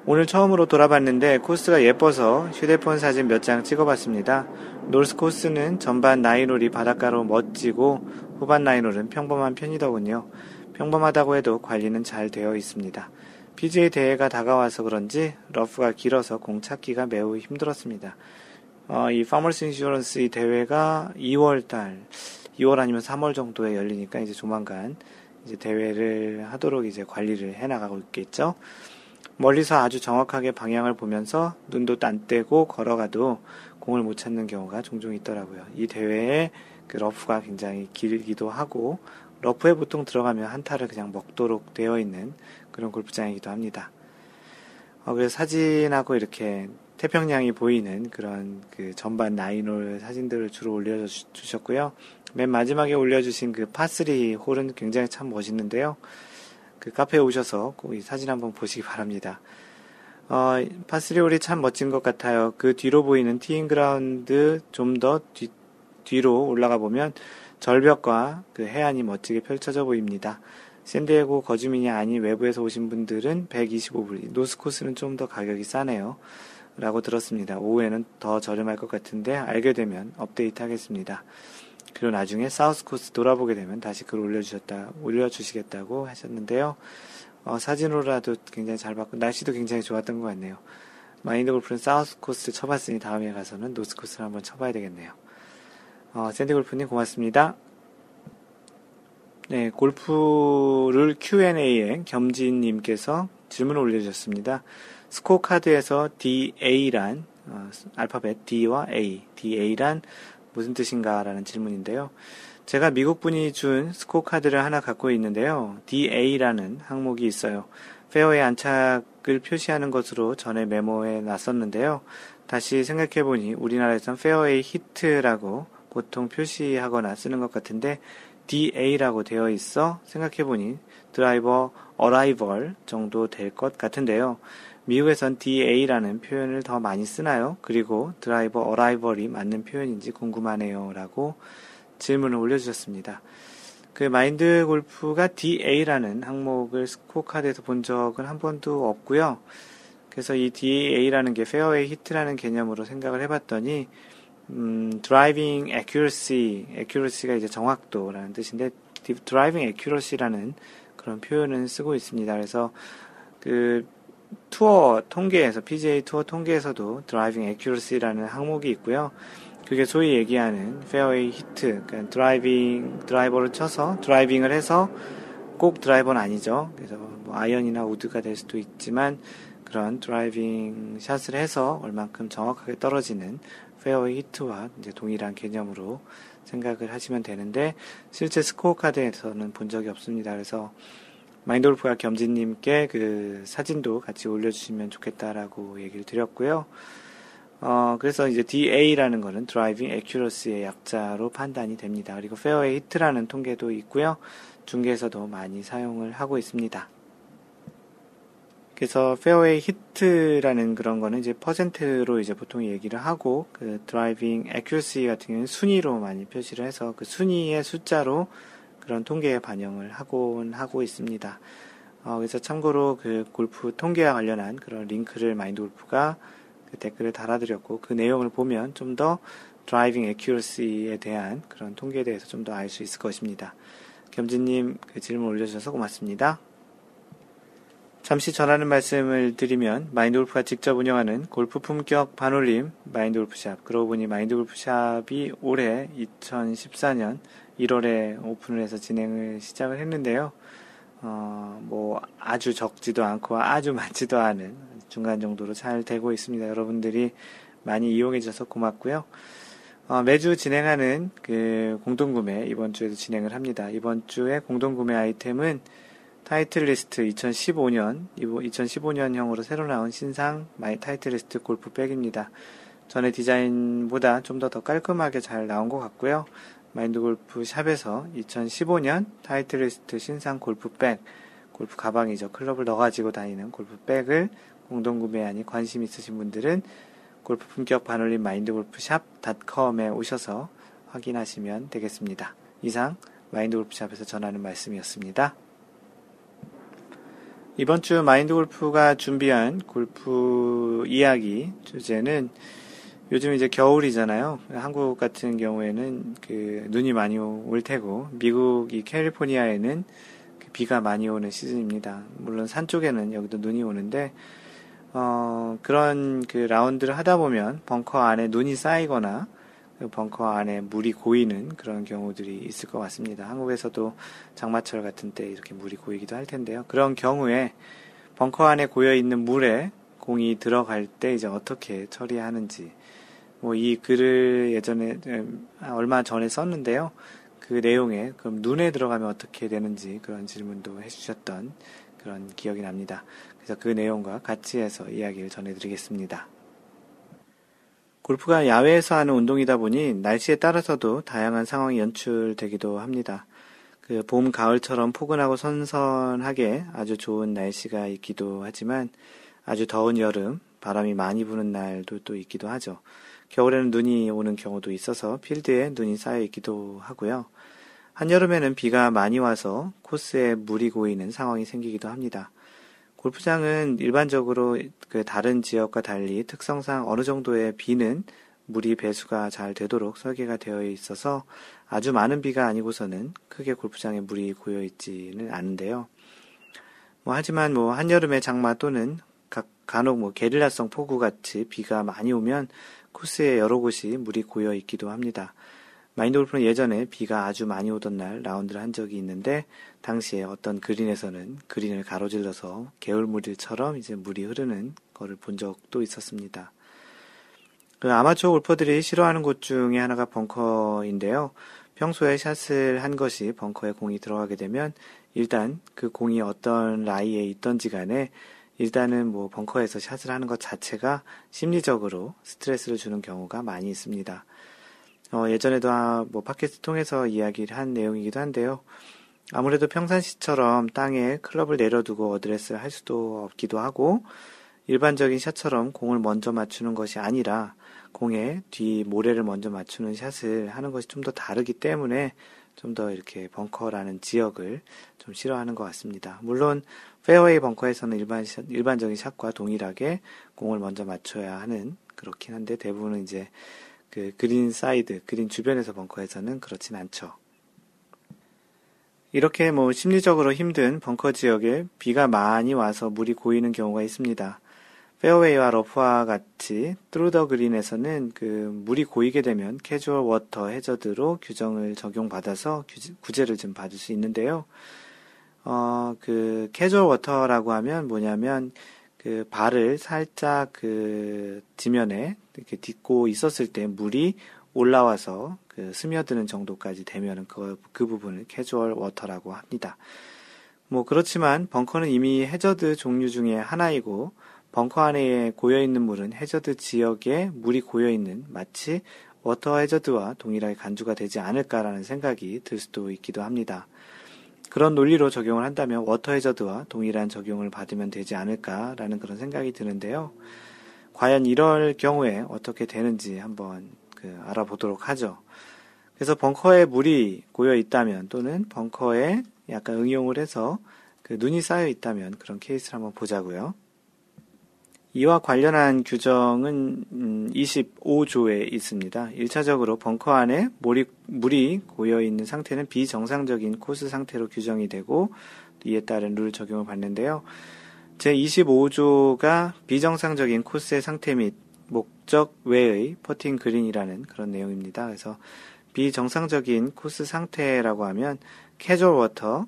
오늘 처음으로 돌아봤는데 코스가 예뻐서 휴대폰 사진 몇 장 찍어봤습니다. 노스 코스는 전반 nine hole이 바닷가로 멋지고 후반 nine hole은 평범한 편이더군요. 평범하다고 해도 관리는 잘 되어 있습니다. PGA 대회가 다가와서 그런지 러프가 길어서 공 찾기가 매우 힘들었습니다. 어, 이 Farmers Insurance 이 대회가 2월 달, 2월 아니면 3월 정도에 열리니까 이제 조만간 이제 대회를 하도록 이제 관리를 해 나가고 있겠죠. 멀리서 아주 정확하게 방향을 보면서 눈도 안 떼고 걸어가도 공을 못 찾는 경우가 종종 있더라고요. 이 대회에 그 러프가 굉장히 길기도 하고 러프에 보통 들어가면 한타를 그냥 먹도록 되어 있는 그런 골프장이기도 합니다. 어, 그래서 사진하고 이렇게 태평양이 보이는 그런 그 전반 나인홀 사진들을 주로 올려주셨고요. 맨 마지막에 올려주신 그 파스리 홀은 굉장히 참 멋있는데요. 그 카페에 오셔서 꼭 이 사진 한번 보시기 바랍니다. 어, par three 홀이 참 멋진 것 같아요. 그 뒤로 보이는 티잉 그라운드 좀 더 뒤로 올라가 보면 절벽과 그 해안이 멋지게 펼쳐져 보입니다. 샌디에고 거주민이 아닌 외부에서 오신 분들은 125불, 노스코스는 좀 더 가격이 싸네요. 라고 들었습니다. 오후에는 더 저렴할 것 같은데 알게 되면 업데이트 하겠습니다. 그리고 나중에 사우스 코스 돌아보게 되면 다시 글 올려주셨다, 올려주시겠다고 하셨는데요. 어, 사진으로라도 굉장히 잘 봤고, 날씨도 굉장히 좋았던 것 같네요. 마인드 골프는 사우스 코스 쳐봤으니 다음에 가서는 노스 코스를 한번 쳐봐야 되겠네요. 어, 샌디 골프님 고맙습니다. 네, 골프를 Q&A에 겸진님께서 질문을 올려주셨습니다. 스코어 카드에서 DA란 어, 알파벳 D와 A, DA란 무슨 뜻인가라는 질문인데요. 제가 미국 분이 준 스코어 카드를 하나 갖고 있는데요. DA라는 항목이 있어요. 페어웨이 안착을 표시하는 것으로 전에 메모에 놨었는데요. 다시 생각해보니 우리나라에선 페어웨이 히트라고 보통 표시하거나 쓰는 것 같은데 DA라고 되어 있어 생각해보니 driver arrival 정도 될 것 같은데요. 미국에선 DA라는 표현을 더 많이 쓰나요? 그리고 driver arrival이 맞는 표현인지 궁금하네요. 라고 질문을 올려주셨습니다. 그 마인드 골프가 DA라는 항목을 스코어 카드에서 본 적은 한 번도 없고요. 그래서 이 DA라는 게 페어웨이 히트라는 개념으로 생각을 해봤더니 음, driving accuracy, accuracy가 이제 정확도라는 뜻인데 driving accuracy라는 그런 표현을 쓰고 있습니다. 그래서 그 투어 통계에서 PGA 투어 통계에서도 driving accuracy라는 항목이 있고요. 그게 소위 얘기하는 페어웨이 히트, 그러니까 드라이빙 드라이버를 쳐서 드라이빙을 해서 꼭 드라이버는 아니죠. 그래서 뭐 아이언이나 우드가 될 수도 있지만 그런 드라이빙 샷을 해서 얼만큼 정확하게 떨어지는 페어웨이 히트와 이제 동일한 개념으로 생각을 하시면 되는데 실제 스코어 카드에서는 본 적이 없습니다. 그래서 마인드 골프가 겸진님께 그 사진도 같이 올려주시면 좋겠다라고 얘기를 드렸고요. 어, 그래서 이제 DA라는 거는 driving accuracy의 약자로 판단이 됩니다. 그리고 페어웨이 히트라는 통계도 있고요. 중계에서도 많이 사용을 하고 있습니다. 그래서 페어웨이 히트라는 그런 거는 이제 퍼센트로 이제 보통 얘기를 하고 그 driving accuracy 같은 경우는 순위로 많이 표시를 해서 그 순위의 숫자로 그런 통계에 반영을 하곤 하고 있습니다. 어, 그래서 참고로 그 골프 통계와 관련한 그런 링크를 마인드 골프가 그 댓글을 달아드렸고 그 내용을 보면 좀 더 driving accuracy에 대한 그런 통계에 대해서 좀 더 알 수 있을 것입니다. 겸진님 그 질문 올려주셔서 고맙습니다. 잠시 전하는 말씀을 드리면 마인드 골프가 직접 운영하는 골프 품격 반올림 마인드 골프샵 그러고 보니 마인드 골프샵이 올해 2014년 1월에 오픈을 해서 진행을 시작을 했는데요. 어, 뭐 아주 적지도 않고 아주 많지도 않은 중간 정도로 잘 되고 있습니다. 여러분들이 많이 이용해 주셔서 고맙고요. 어, 매주 진행하는 그 공동구매 이번 주에도 진행을 합니다. 이번 주에 공동구매 아이템은 타이틀리스트 2015년 2015년형으로 새로 나온 신상 마이 타이틀리스트 골프백입니다. 전에 디자인보다 좀 더 더 깔끔하게 잘 나온 것 같고요. 마인드 골프 샵에서 2015년 타이틀리스트 신상 골프백, 골프 가방이죠. 클럽을 넣어가지고 다니는 골프백을 공동 구매하니 관심 있으신 분들은 골프 품격 반올림 마인드 골프 샵닷컴에 오셔서 확인하시면 되겠습니다. 이상 마인드 골프 샵에서 전하는 말씀이었습니다. 이번 주 마인드 골프가 준비한 골프 이야기 주제는 요즘 이제 겨울이잖아요. 한국 같은 경우에는 그 눈이 많이 올 테고 미국 이 캘리포니아에는 비가 많이 오는 시즌입니다. 물론 산 쪽에는 여기도 눈이 오는데 어, 그런 그 라운드를 하다 보면 벙커 안에 눈이 쌓이거나 그 벙커 안에 물이 고이는 그런 경우들이 있을 것 같습니다. 한국에서도 장마철 같은 때 이렇게 물이 고이기도 할 텐데요. 그런 경우에 벙커 안에 고여 있는 물에 공이 들어갈 때 이제 어떻게 처리하는지 뭐 이 글을 예전에 얼마 전에 썼는데요. 그 내용에 그럼 눈에 들어가면 어떻게 되는지 그런 질문도 해주셨던 그런 기억이 납니다. 그래서 그 내용과 같이 해서 이야기를 전해드리겠습니다. 골프가 야외에서 하는 운동이다 보니 날씨에 따라서도 다양한 상황이 연출되기도 합니다. 그 봄, 가을처럼 포근하고 선선하게 아주 좋은 날씨가 있기도 하지만 아주 더운 여름, 바람이 많이 부는 날도 또 있기도 하죠. 겨울에는 눈이 오는 경우도 있어서 필드에 눈이 쌓여 있기도 하고요. 한여름에는 비가 많이 와서 코스에 물이 고이는 상황이 생기기도 합니다. 골프장은 일반적으로 그 다른 지역과 달리 특성상 어느 정도의 비는 물이 배수가 잘 되도록 설계가 되어 있어서 아주 많은 비가 아니고서는 크게 골프장에 물이 고여 있지는 않은데요. 뭐 하지만 뭐 한여름의 장마 또는 각 간혹 뭐 게릴라성 폭우 같이 비가 많이 오면 코스에 여러 곳이 물이 고여 있기도 합니다. 마인드 골프는 예전에 비가 아주 많이 오던 날 라운드를 한 적이 있는데 당시에 어떤 그린에서는 그린을 가로질러서 개울물처럼 이제 물이 흐르는 거를 본 적도 있었습니다. 그 아마추어 골퍼들이 싫어하는 곳 중에 하나가 벙커인데요. 평소에 샷을 한 것이 벙커에 공이 들어가게 되면 일단 그 공이 어떤 라이에 있던지 간에 일단은 뭐 벙커에서 샷을 하는 것 자체가 심리적으로 스트레스를 주는 경우가 많이 있습니다. 어, 예전에도 아, 뭐 팟캐스트 통해서 이야기를 한 내용이기도 한데요. 아무래도 평상시처럼 땅에 클럽을 내려두고 어드레스를 할 수도 없기도 하고 일반적인 샷처럼 공을 먼저 맞추는 것이 아니라 공의 뒤 모래를 먼저 맞추는 샷을 하는 것이 좀 더 다르기 때문에 좀 더 이렇게 벙커라는 지역을 좀 싫어하는 것 같습니다. 물론 페어웨이 벙커에서는 일반 샷, 일반적인 샷과 동일하게 공을 먼저 맞춰야 하는 그렇긴 한데 대부분은 이제 그 그린 사이드, 그린 주변에서 벙커에서는 그렇진 않죠. 이렇게 뭐 심리적으로 힘든 벙커 지역에 비가 많이 와서 물이 고이는 경우가 있습니다. 페어웨이와 러프와 같이 through the green에서는 그 물이 고이게 되면 캐주얼 워터 해저드로 규정을 적용받아서 구제를 좀 받을 수 있는데요. 어, 그 캐주얼 워터라고 하면 뭐냐면 그 발을 살짝 그 지면에 이렇게 딛고 있었을 때 물이 올라와서 그 스며드는 정도까지 되면은 그, 그 부분을 캐주얼 워터라고 합니다. 뭐 그렇지만 벙커는 이미 해저드 종류 중에 하나이고 벙커 안에 고여있는 물은 해저드 지역에 물이 고여있는 마치 워터 해저드와 동일하게 간주가 되지 않을까라는 생각이 들 수도 있기도 합니다. 그런 논리로 적용을 한다면 워터 해저드와 동일한 적용을 받으면 되지 않을까라는 그런 생각이 드는데요. 과연 이럴 경우에 어떻게 되는지 한번 그 알아보도록 하죠. 그래서 벙커에 물이 고여 있다면 또는 벙커에 약간 응용을 해서 그 눈이 쌓여 있다면 그런 케이스를 한번 보자고요. 이와 관련한 규정은 25조에 음, 있습니다. 1차적으로 벙커 안에 물이, 물이 고여 있는 상태는 비정상적인 코스 상태로 규정이 되고 이에 따른 룰 적용을 받는데요. 제25조가 비정상적인 코스의 상태 및 목적 외의 퍼팅 그린이라는 그런 내용입니다. 그래서 비정상적인 코스 상태라고 하면 캐주얼 워터, 어,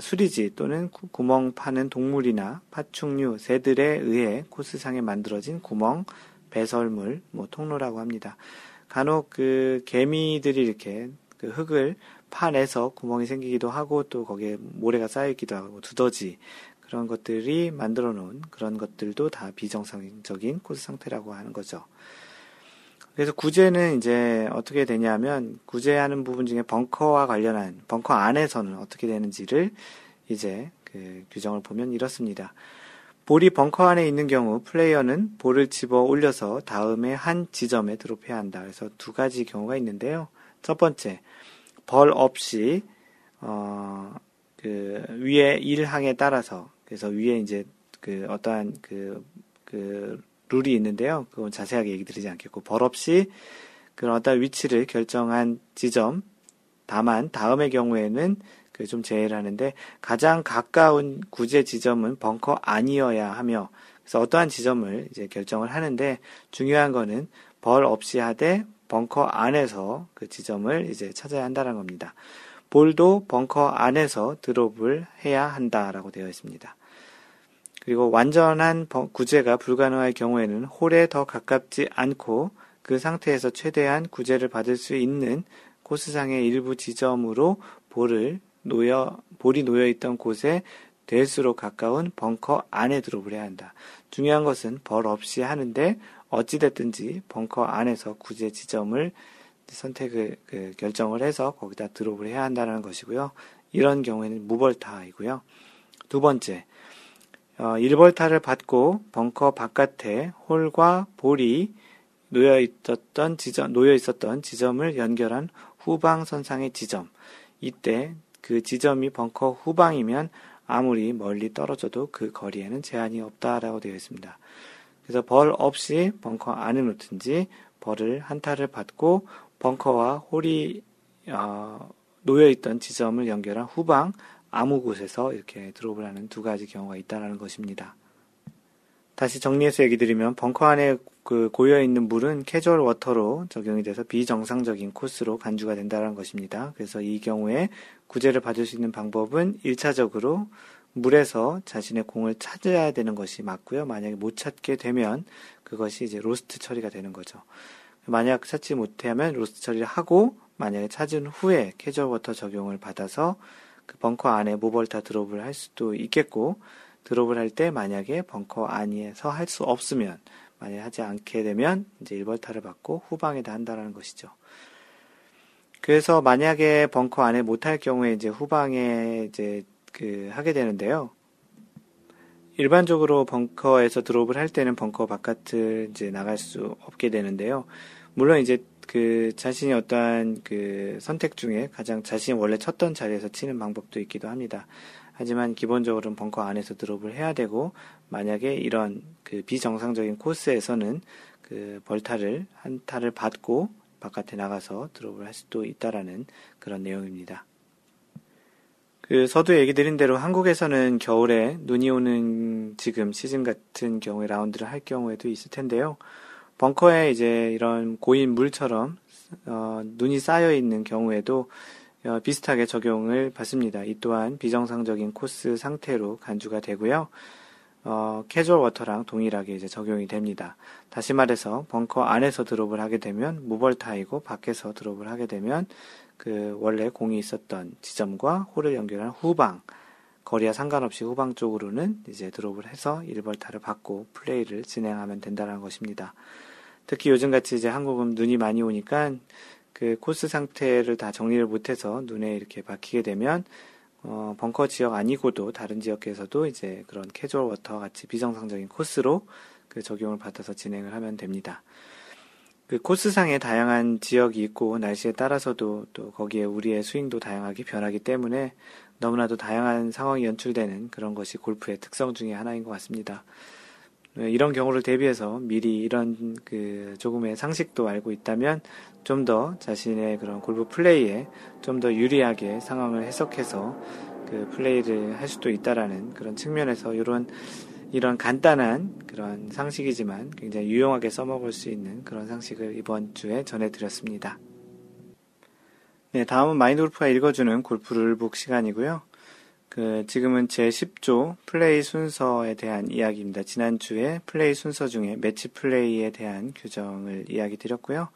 수리지 또는 구멍 파는 동물이나 파충류, 새들에 의해 코스상에 만들어진 구멍, 배설물, 뭐 통로라고 합니다. 간혹 그 개미들이 이렇게 그 흙을 파내서 구멍이 생기기도 하고 또 거기에 모래가 쌓여있기도 하고 두더지 그런 것들이 만들어 놓은 그런 것들도 다 비정상적인 코스 상태라고 하는 거죠. 그래서 구제는 이제 어떻게 되냐면 구제하는 부분 중에 벙커와 관련한 벙커 안에서는 어떻게 되는지를 이제 그 규정을 보면 이렇습니다. 볼이 벙커 안에 있는 경우 플레이어는 볼을 집어 올려서 다음에 한 지점에 드롭해야 한다. 그래서 두 가지 경우가 있는데요. 첫 번째, 벌 없이 어, 그 위에 일항에 따라서 그래서 위에 이제 그 어떠한 그, 그 룰이 있는데요. 그건 자세하게 얘기 드리지 않겠고, 벌 없이 그런 어떤 위치를 결정한 지점, 다만 다음의 경우에는 그 좀 제외를 하는데 가장 가까운 구제 지점은 벙커 아니어야 하며 그래서 어떠한 지점을 이제 결정을 하는데 중요한 거는 벌 없이 하되 벙커 안에서 그 지점을 이제 찾아야 한다는 겁니다. 볼도 벙커 안에서 드롭을 해야 한다라고 되어 있습니다. 그리고 완전한 구제가 불가능할 경우에는 홀에 더 가깝지 않고 그 상태에서 최대한 구제를 받을 수 있는 코스상의 일부 지점으로 볼을 놓여 볼이 놓여 있던 곳에 될수록 가까운 벙커 안에 해야 한다. 중요한 것은 벌 없이 하는데 어찌됐든지 벙커 안에서 구제 지점을 선택을 그 결정을 해서 거기다 드롭을 해야 한다는 것이고요. 이런 경우에는 무벌타이고요. 두 번째, 어, 1벌타를 받고 벙커 바깥에 홀과 볼이 놓여 있었던 지점, 놓여 있었던 지점을 연결한 후방 선상의 지점. 이때 그 지점이 벙커 후방이면 아무리 멀리 떨어져도 그 거리에는 제한이 없다라고 되어 있습니다. 그래서 벌 없이 벙커 안에 놓든지 벌을 한 타를 받고 벙커와 홀이 어, 놓여 있던 지점을 연결한 후방 아무 곳에서 이렇게 드롭을 하는 두 가지 경우가 있다는 것입니다. 다시 정리해서 얘기 드리면 벙커 안에 그 고여 있는 물은 캐주얼 워터로 적용이 돼서 비정상적인 코스로 간주가 된다는 것입니다. 그래서 이 경우에 구제를 받을 수 있는 방법은 1차적으로 물에서 자신의 공을 찾아야 되는 것이 맞고요. 만약에 못 찾게 되면 그것이 이제 lost 처리가 되는 거죠. 만약 찾지 못하면 lost 처리를 하고 만약에 찾은 후에 캐주얼 워터 적용을 받아서 그 벙커 안에 무벌타 드롭을 할 수도 있겠고 드롭을 할 때 만약에 벙커 안에서 할 수 없으면 만약에 하지 않게 되면 이제 1벌타를 받고 후방에다 한다라는 것이죠. 그래서 만약에 벙커 안에 못할 경우에 이제 후방에 이제 그 하게 되는데요. 일반적으로 벙커에서 드롭을 할 때는 벙커 바깥을 이제 나갈 수 없게 되는데요. 물론 이제 그 자신이 어떠한 그 선택 중에 가장 자신이 원래 쳤던 자리에서 치는 방법도 있기도 합니다. 하지만 기본적으로는 벙커 안에서 드롭을 해야 되고 만약에 이런 그 비정상적인 코스에서는 그 벌타를 한 타를 받고 바깥에 나가서 드롭을 할 수도 있다라는 그런 내용입니다. 그 서두에 얘기 드린 대로 한국에서는 겨울에 눈이 오는 지금 시즌 같은 경우에 라운드를 할 경우에도 있을 텐데요. 벙커에 이제 이런 고인 물처럼 어, 눈이 쌓여 있는 경우에도 어, 비슷하게 적용을 받습니다. 이 또한 비정상적인 코스 상태로 간주가 되고요. 어, 캐주얼 워터랑 동일하게 이제 적용이 됩니다. 다시 말해서 벙커 안에서 드롭을 하게 되면 무벌타이고 밖에서 드롭을 하게 되면 그 원래 공이 있었던 지점과 홀을 연결한 후방 거리와 상관없이 후방 쪽으로는 이제 드롭을 해서 1벌타를 받고 플레이를 진행하면 된다는 것입니다. 특히 요즘같이 이제 한국은 눈이 많이 오니까 그 코스 상태를 다 정리를 못해서 눈에 이렇게 박히게 되면 어, 벙커 지역 아니고도 다른 지역에서도 이제 그런 캐주얼 워터 같이 비정상적인 코스로 그 적용을 받아서 진행을 하면 됩니다. 그 코스상에 다양한 지역이 있고 날씨에 따라서도 또 거기에 우리의 스윙도 다양하게 변하기 때문에 너무나도 다양한 상황이 연출되는 그런 것이 골프의 특성 중의 하나인 것 같습니다. 네, 이런 경우를 대비해서 미리 이런 그 조금의 상식도 알고 있다면 좀 더 자신의 그런 골프 플레이에 좀 더 유리하게 상황을 해석해서 그 플레이를 할 수도 있다라는 그런 측면에서 이런 이런 간단한 그런 상식이지만 굉장히 유용하게 써먹을 수 있는 그런 상식을 이번 주에 전해드렸습니다. 네, 다음은 마인드 골프가 읽어주는 골프 룰북 시간이고요. 그 지금은 제 10조 플레이 순서에 대한 이야기입니다. 지난주에 플레이 순서 중에 매치 플레이에 대한 규정을 이야기 드렸고요.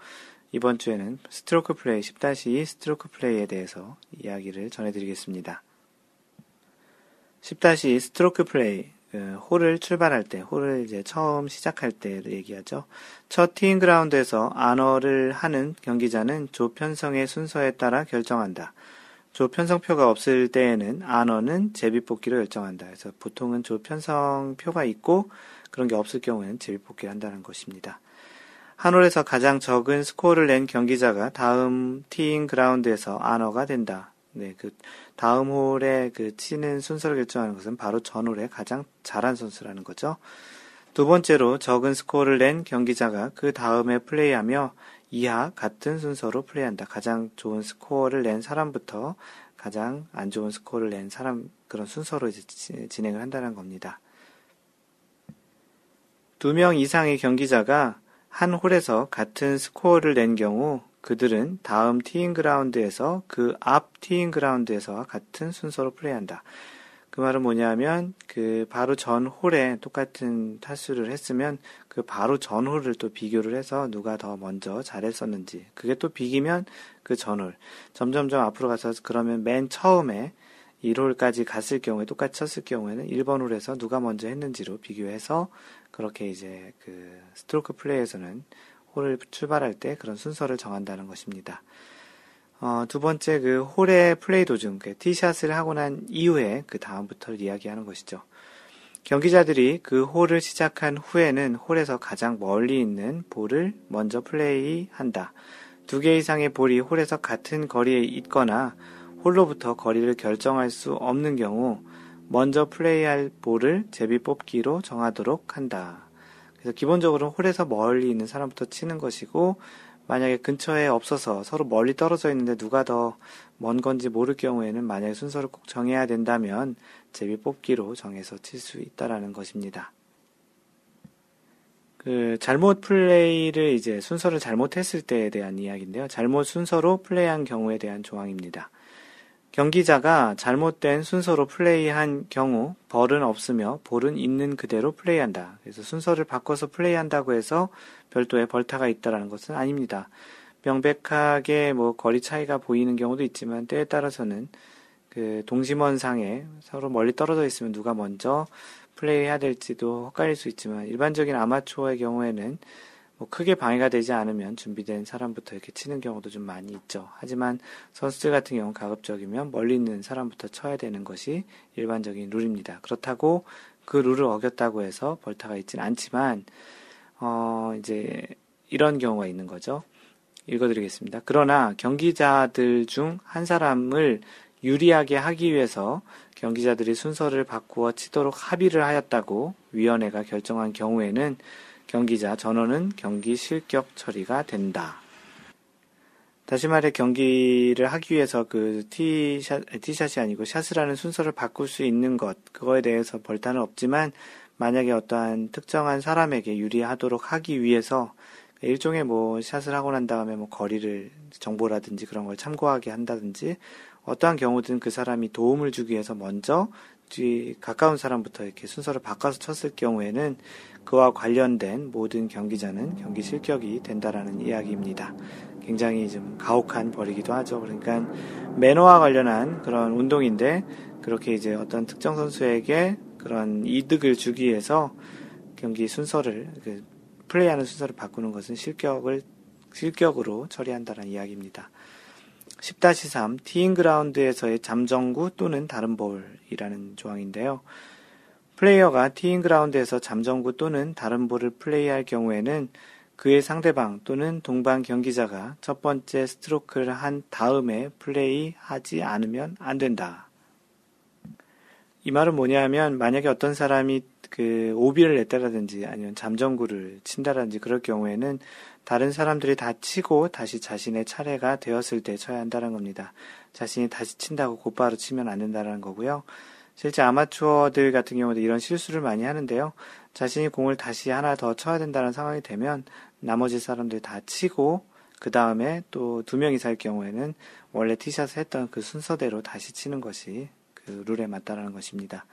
이번 주에는 스트로크 플레이 10-2 스트로크 플레이에 대해서 이야기를 전해드리겠습니다. 10-2 스트로크 플레이 그 홀을 출발할 때, 홀을 이제 처음 시작할 때를 얘기하죠. 첫 티잉 그라운드에서 honor를 하는 경기자는 조 편성의 순서에 따라 결정한다. 조 편성표가 없을 때에는 안어는 제비뽑기로 결정한다. 그래서 보통은 조 편성표가 있고 그런 게 없을 경우에는 제비뽑기를 한다는 것입니다. 한 홀에서 가장 적은 스코어를 낸 경기자가 다음 티잉 그라운드에서 honor가 된다. 네, 그 다음 홀에 그 치는 순서를 결정하는 것은 바로 전 홀에 가장 잘한 선수라는 거죠. 두 번째로 적은 스코어를 낸 경기자가 그 다음에 플레이하며 이하 같은 순서로 플레이한다. 가장 좋은 스코어를 낸 사람부터 가장 안 좋은 스코어를 낸 사람 그런 순서로 이제 진행을 한다는 겁니다. 두 명 이상의 경기자가 한 홀에서 같은 스코어를 낸 경우 그들은 다음 티잉 그라운드에서 그 앞 티잉 그라운드에서와 같은 순서로 플레이한다. 그 말은 뭐냐면 그 바로 전 홀에 똑같은 타수를 했으면 그 바로 전 홀을 또 비교를 해서 누가 더 먼저 잘했었는지 그게 또 비기면 그 전홀 점점점 앞으로 가서 그러면 맨 처음에 1홀까지 갔을 경우에 똑같이 쳤을 경우에는 1번 홀에서 누가 먼저 했는지로 비교해서 그렇게 이제 그 스트로크 플레이에서는 홀을 출발할 때 그런 순서를 정한다는 것입니다. 어, 두 번째 그 홀의 플레이 도중 그 티샷을 하고 난 이후에 그 다음부터를 이야기하는 것이죠. 경기자들이 그 홀을 시작한 후에는 홀에서 가장 멀리 있는 볼을 먼저 플레이한다. 두 개 이상의 볼이 홀에서 같은 거리에 있거나 홀로부터 거리를 결정할 수 없는 경우 먼저 플레이할 볼을 제비 뽑기로 정하도록 한다. 그래서 기본적으로 홀에서 멀리 있는 사람부터 치는 것이고 만약에 근처에 없어서 서로 멀리 떨어져 있는데 누가 더 먼 건지 모를 경우에는 만약에 순서를 꼭 정해야 된다면 제비 뽑기로 정해서 칠 수 있다라는 것입니다. 그 잘못 플레이를 이제 순서를 잘못했을 때에 대한 이야기인데요. 잘못 순서로 플레이한 경우에 대한 조항입니다. 경기자가 잘못된 순서로 플레이한 경우 벌은 없으며 볼은 있는 그대로 플레이한다. 그래서 순서를 바꿔서 플레이한다고 해서 별도의 벌타가 있다라는 것은 아닙니다. 명백하게 뭐 거리 차이가 보이는 경우도 있지만 때에 따라서는 그 동심원상에 서로 멀리 떨어져 있으면 누가 먼저 플레이해야 될지도 헷갈릴 수 있지만 일반적인 아마추어의 경우에는 뭐 크게 방해가 되지 않으면 준비된 사람부터 이렇게 치는 경우도 좀 많이 있죠. 하지만 선수들 같은 경우 가급적이면 멀리 있는 사람부터 쳐야 되는 것이 일반적인 룰입니다. 그렇다고 그 룰을 어겼다고 해서 벌타가 있지는 않지만 어 이제 이런 경우가 있는 거죠. 읽어드리겠습니다. 그러나 경기자들 중 한 사람을 유리하게 하기 위해서 경기자들이 순서를 바꾸어 치도록 합의를 하였다고 위원회가 결정한 경우에는 경기자 전원은 경기 실격 처리가 된다. 다시 말해 경기를 하기 위해서 그 티샷, 티샷이 아니고 샷을 하는 순서를 바꿀 수 있는 것, 그거에 대해서 벌타는 없지만 만약에 어떠한 특정한 사람에게 유리하도록 하기 위해서 일종의 뭐 샷을 하고 난 다음에 뭐 거리를 정보라든지 그런 걸 참고하게 한다든지 어떠한 경우든 그 사람이 도움을 주기 위해서 먼저 뒤 가까운 사람부터 이렇게 순서를 바꿔서 쳤을 경우에는 그와 관련된 모든 경기자는 경기 실격이 된다라는 이야기입니다. 굉장히 좀 가혹한 벌이기도 하죠. 그러니까 매너와 관련한 그런 운동인데 그렇게 이제 어떤 특정 선수에게 그런 이득을 주기 위해서 경기 순서를 그 플레이하는 순서를 바꾸는 것은 실격을 실격으로 처리한다는 이야기입니다. 10-3 티잉 그라운드에서의 잠정구 또는 다른 볼이라는 조항인데요. 플레이어가 티잉 그라운드에서 잠정구 또는 다른 볼을 플레이할 경우에는 그의 상대방 또는 동반 경기자가 첫 번째 스트로크를 한 다음에 플레이하지 않으면 안 된다. 이 말은 뭐냐면 만약에 어떤 사람이 그 오비를 냈다라든지 아니면 잠정구를 친다라든지 그럴 경우에는 다른 사람들이 다 치고 다시 자신의 차례가 되었을 때 쳐야 한다는 겁니다. 자신이 다시 친다고 곧바로 치면 안 된다는 거고요. 실제 아마추어들 같은 경우도 이런 실수를 많이 하는데요. 자신이 공을 다시 하나 더 쳐야 된다는 상황이 되면 나머지 사람들이 다 치고 그 다음에 또 두 명 이상일 경우에는 원래 티샷을 했던 그 순서대로 다시 치는 것이 그 룰에 맞다라는 것입니다.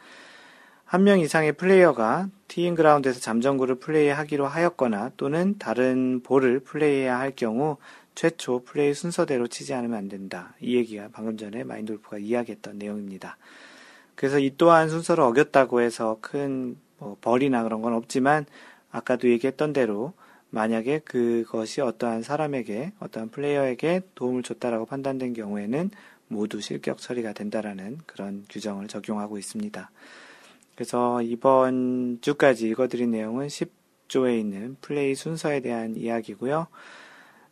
한 명 이상의 플레이어가 티인 그라운드에서 잠정구를 플레이하기로 하였거나 또는 다른 볼을 플레이해야 할 경우 최초 플레이 순서대로 치지 않으면 안 된다. 이 얘기가 방금 전에 마인돌프가 이야기했던 내용입니다. 그래서 이 또한 순서를 어겼다고 해서 큰 뭐 벌이나 그런 건 없지만 아까도 얘기했던 대로 만약에 그것이 어떠한 사람에게 어떠한 플레이어에게 도움을 줬다라고 판단된 경우에는 모두 실격 처리가 된다라는 그런 규정을 적용하고 있습니다. 그래서 이번 주까지 읽어드린 내용은 10조에 있는 플레이 순서에 대한 이야기고요.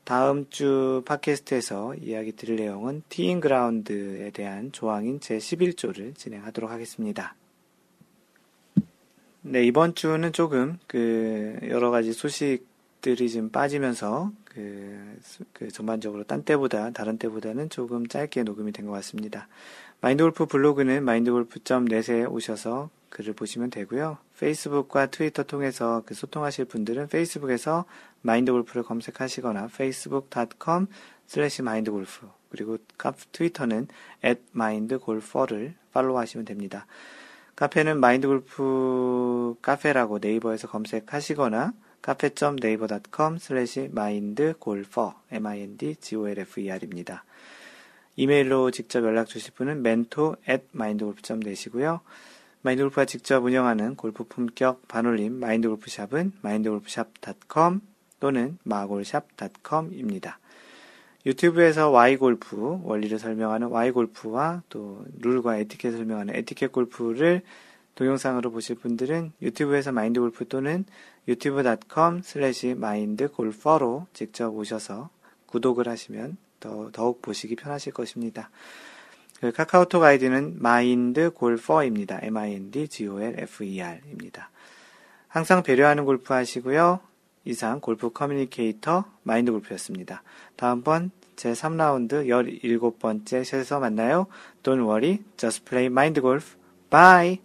다음 주 팟캐스트에서 이야기 드릴 내용은 티인 그라운드에 대한 조항인 제11조를 진행하도록 하겠습니다. 네, 이번 주는 조금 그 여러 가지 소식들이 좀 빠지면서 그 그, 그 전반적으로 딴 때보다 다른 때보다는 조금 짧게 녹음이 된 것 같습니다. 마인드골프 블로그는 마인드골프.net에 오셔서 글을 보시면 되고요. 페이스북과 트위터 통해서 그 소통하실 분들은 페이스북에서 마인드골프를 검색하시거나 facebook.com slash mindgolf 그리고 트위터는 at mindgolfer를 팔로우하시면 됩니다. 카페는 마인드골프 카페라고 네이버에서 검색하시거나 카페.naver.com slash mindgolfer m-i-n-d-g-o-l-f-e-r입니다. 이메일로 직접 연락 주실 분은 mentor at mindgolf.net이고요. 마인드골프가 직접 운영하는 골프 품격 반올림 마인드골프샵은 마인드골프샵.com 또는 마골샵.com입니다. 유튜브에서 Y골프, 원리를 설명하는 Y골프와 또 룰과 에티켓을 설명하는 에티켓 골프를 동영상으로 보실 분들은 유튜브에서 마인드골프 또는 유튜브.com 슬래시 마인드골퍼로 직접 오셔서 구독을 하시면 더, 더욱 보시기 편하실 것입니다. 그 카카오톡 아이디는 마인드골퍼입니다. M-I-N-D-G-O-L-F-E-R입니다. 항상 배려하는 골프 하시고요. 이상 골프 communicator 마인드 골프였습니다. 다음번 제 3라운드 17번째 샷에서 만나요. Don't worry, just play mind golf. Bye!